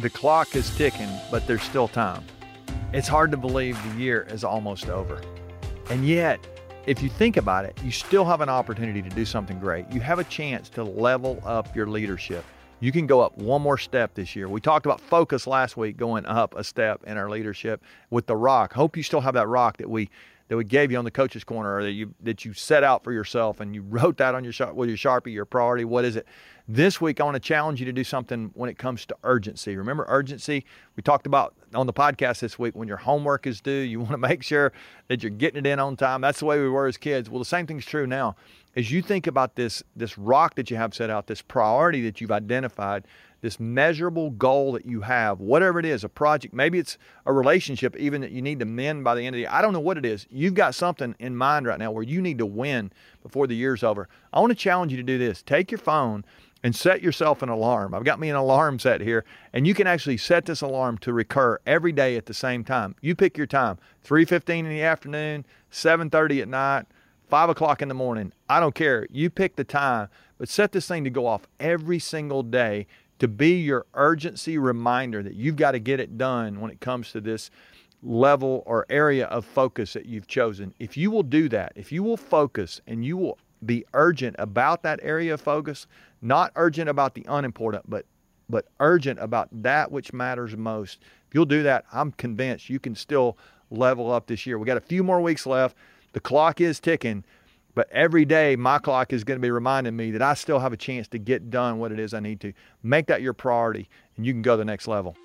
The clock is ticking, but there's still time. It's hard to believe the year is almost over. And yet, if you think about it, you still have an opportunity to do something great. You have a chance to level up your leadership. You can go up one more step this year. We talked about focus last week, going up a step in our leadership with the rock. Hope you still have that rock that we that we gave you on the coach's corner, or that you that you set out for yourself, and you wrote that on your with your sharpie, your priority. What is it? This week, I want to challenge you to do something when it comes to urgency. Remember urgency? We talked about on the podcast this week when your homework is due, you want to make sure that you're getting it in on time. That's the way we were as kids. Well, the same thing's true now. As you think about this, this rock that you have set out, this priority that you've identified, this measurable goal that you have, whatever it is, a project, maybe it's a relationship even that you need to mend by the end of the year. I don't know what it is. You've got something in mind right now where you need to win before the year's over. I want to challenge you to do this. Take your phone and set yourself an alarm. I've got me an alarm set here, and you can actually set this alarm to recur every day at the same time. You pick your time: 3:15 in the afternoon, 7:30 at night, 5 o'clock in the morning. I don't care. You pick the time, but set this thing to go off every single day to be your urgency reminder that you've got to get it done when it comes to this level or area of focus that you've chosen. If you will do that, if you will focus and you will be urgent about that area of focus, not urgent about the unimportant, but but urgent about that which matters most. If you'll do that, I'm convinced you can still level up this year. We got a few more weeks left. The clock is ticking, but every day my clock is going to be reminding me that I still have a chance to get done what it is I need to. Make that your priority and you can go to the next level.